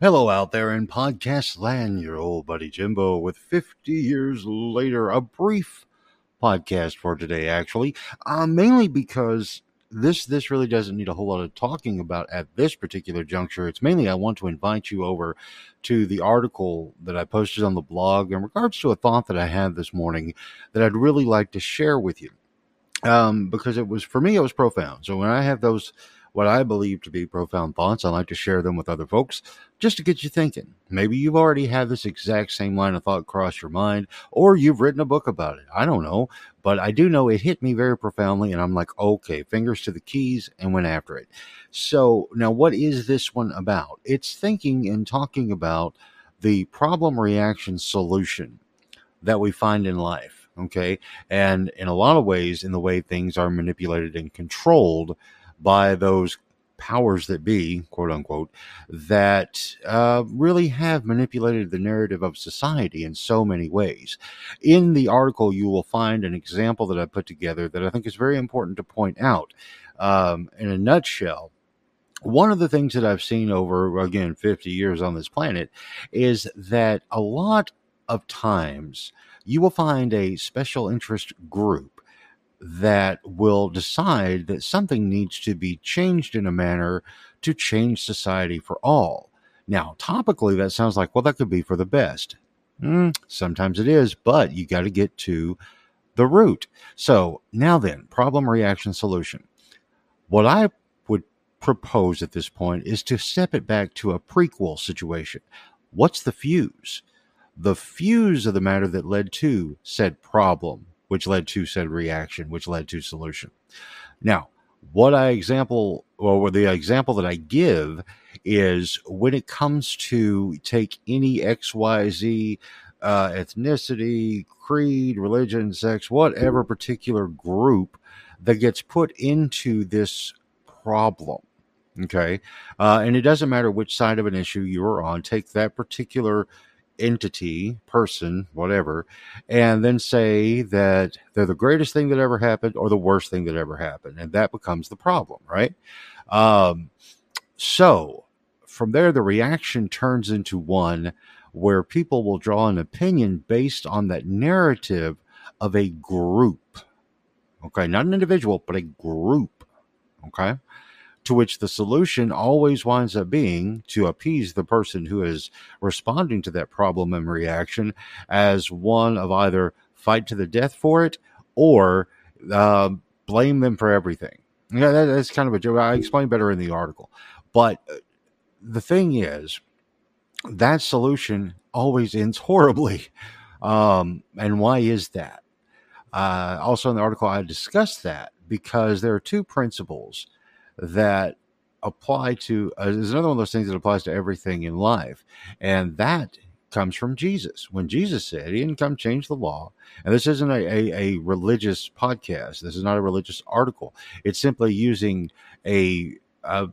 Hello out there in podcast land, your old buddy Jimbo with 50 years later, a brief podcast for today, actually, uh, mainly because this this really doesn't need a whole lot of talking about at this particular juncture. It's mainly I want to invite you over to the article that I posted on the blog in regards to a thought that I had this morning that I'd really like to share with you. Um, because it was for me, it was profound. So when I have those what I believe to be profound thoughts. I like to share them with other folks just to get you thinking. Maybe you've already had this exact same line of thought cross your mind, or you've written a book about it. I don't know, but I do know it hit me very profoundly, and I'm like, okay, fingers to the keys, and went after it. So now, what is this one about? It's thinking and talking about the problem reaction solution that we find in life. Okay. And in a lot of ways, in the way things are manipulated and controlled by those powers that be, quote unquote, that uh, really have manipulated the narrative of society in so many ways. In the article, you will find an example that I put together that I think is very important to point out. Um, in a nutshell, one of the things that I've seen over, again, 50 years on this planet is that a lot of times you will find a special interest group that will decide that something needs to be changed in a manner to change society for all. Now, topically, that sounds like, well, that could be for the best. Mm, sometimes it is, but you got to get to the root. So, now then, problem, reaction, solution. What I would propose at this point is to step it back to a prequel situation. What's the fuse? The fuse of the matter that led to said problem which led to said reaction, which led to solution. Now, what I example or the example that I give is when it comes to take any XYZ uh, ethnicity, creed, religion, sex, whatever particular group that gets put into this problem. Okay. Uh, and it doesn't matter which side of an issue you are on, take that particular entity, person, whatever, and then say that they're the greatest thing that ever happened or the worst thing that ever happened. And that becomes the problem, right? Um, so from there, the reaction turns into one where people will draw an opinion based on that narrative of a group. Okay, not an individual, but a group. Okay to which the solution always winds up being to appease the person who is responding to that problem and reaction as one of either fight to the death for it or uh, blame them for everything. Yeah, that, that's kind of a joke. I explain better in the article. But uh, the thing is, that solution always ends horribly. Um, and why is that? Uh, also, in the article, I discussed that because there are two principles that apply to uh, is another one of those things that applies to everything in life and that comes from jesus. When jesus said he didn't come change the law and this isn't a, a, a religious podcast this is not a religious article. It's simply using a, a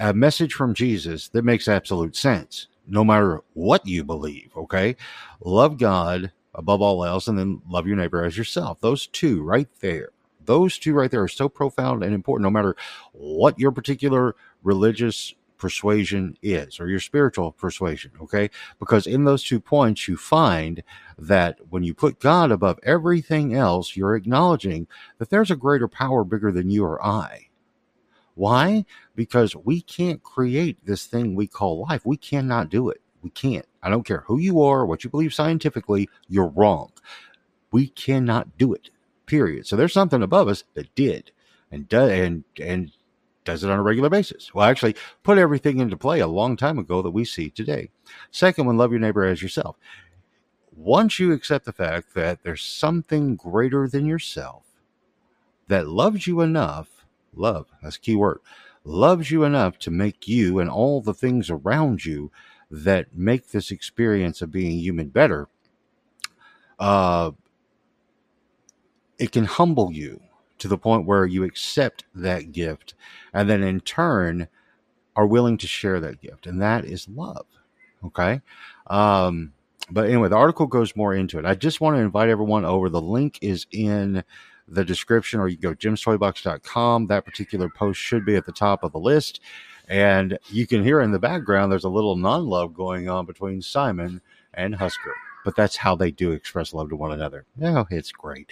a message from jesus that makes absolute sense no matter what you believe okay? Love god above all else and then love your neighbor as yourself. Those two right there those two right there are so profound and important, no matter what your particular religious persuasion is or your spiritual persuasion. Okay. Because in those two points, you find that when you put God above everything else, you're acknowledging that there's a greater power bigger than you or I. Why? Because we can't create this thing we call life. We cannot do it. We can't. I don't care who you are, what you believe scientifically, you're wrong. We cannot do it period. So there's something above us that did and does and and does it on a regular basis. Well, actually, put everything into play a long time ago that we see today. Second one, love your neighbor as yourself. Once you accept the fact that there's something greater than yourself that loves you enough, love, that's a key word, loves you enough to make you and all the things around you that make this experience of being human better, uh, it can humble you to the point where you accept that gift and then in turn are willing to share that gift and that is love okay? Um, but anyway the article goes more into it. I just want to invite everyone over. The link is in the description or you go jimstoybox.com that particular post should be at the top of the list. And you can hear in the background there's a little non love going on between Simon and Husker but that's how they do express love to one another. Oh, it's great.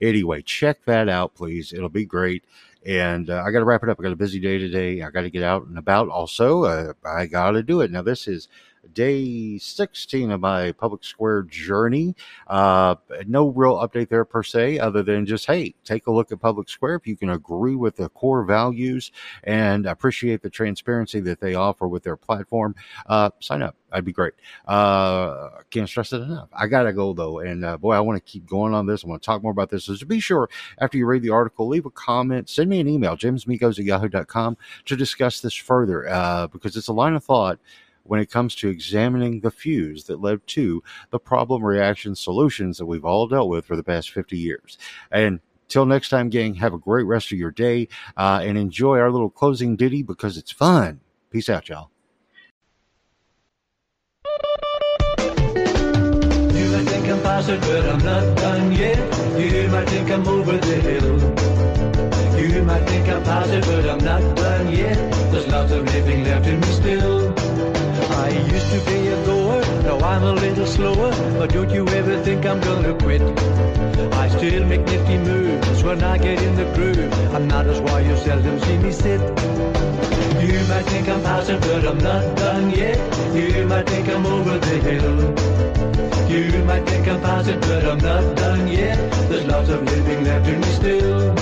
Anyway, check that out, please. It'll be great. And uh, I got to wrap it up. I got a busy day today. I got to get out and about also. Uh, I got to do it. Now, this is day 16 of my public square journey. Uh, no real update there per se, other than just, hey, take a look at public square. If you can agree with the core values and appreciate the transparency that they offer with their platform, uh, sign up. I'd be great. Uh, can't stress it enough. I gotta go though, and uh, boy, I want to keep going on this. I want to talk more about this. So be sure after you read the article, leave a comment, send me an email, jamesmigos at yahoo.com to discuss this further, uh, because it's a line of thought when it comes to examining the fuse that led to the problem reaction solutions that we've all dealt with for the past 50 years. And till next time, gang, have a great rest of your day uh, and enjoy our little closing ditty because it's fun. Peace out, y'all. But I'm not done yet. You might think I'm over the hill. You might think I'm past it, but I'm not done yet. There's lots of living left in me used to be a goer, now I'm a little slower, but don't you ever think I'm gonna quit. I still make nifty moves when I get in the groove. I'm not as why you seldom see me sit. You might think I'm passing, but I'm not done yet. You might think I'm over the hill. You might think I'm passing, but I'm not done yet. There's lots of living left in me still.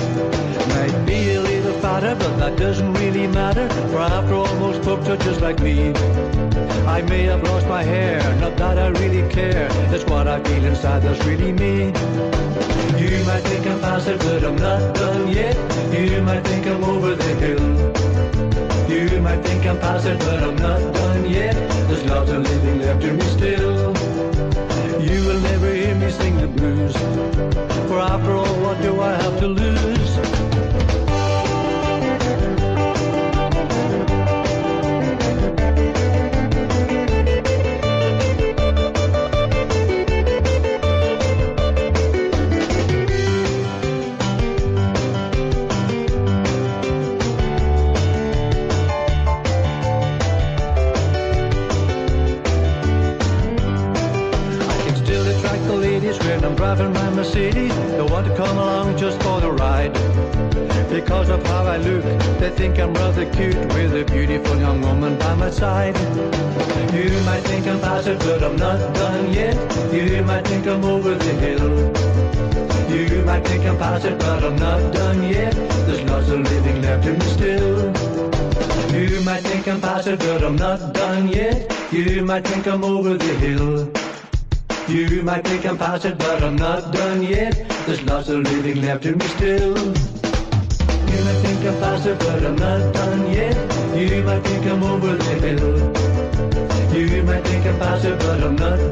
Might be a little fatter, but that doesn't really matter. For after all, most folks are just like me. I may have lost my hair, not that I really care. That's what I feel inside, that's really me. You might think I'm past it, but I'm not done yet. You might think I'm over the hill. You might think I'm past it, but I'm not done yet. There's lots of living left in me still. You will never hear me sing the blues. For after all, what do I have to lose? Driving my Mercedes. They want to come along just for the ride. Because of how I look, they think I'm rather cute with a beautiful young woman by my side. You might think I'm past it, but I'm not done yet. You might think I'm over the hill. You might think I'm past it, but I'm not done yet. There's lots of living left in me still. You might think I'm past it, but I'm not done yet. You might think I'm over the hill. You might think I'm past it, but I'm not done yet. There's lots of living left in me still. You might think I'm past it, but I'm not done yet. You might think I'm over the hill. You might think I'm past it, but I'm not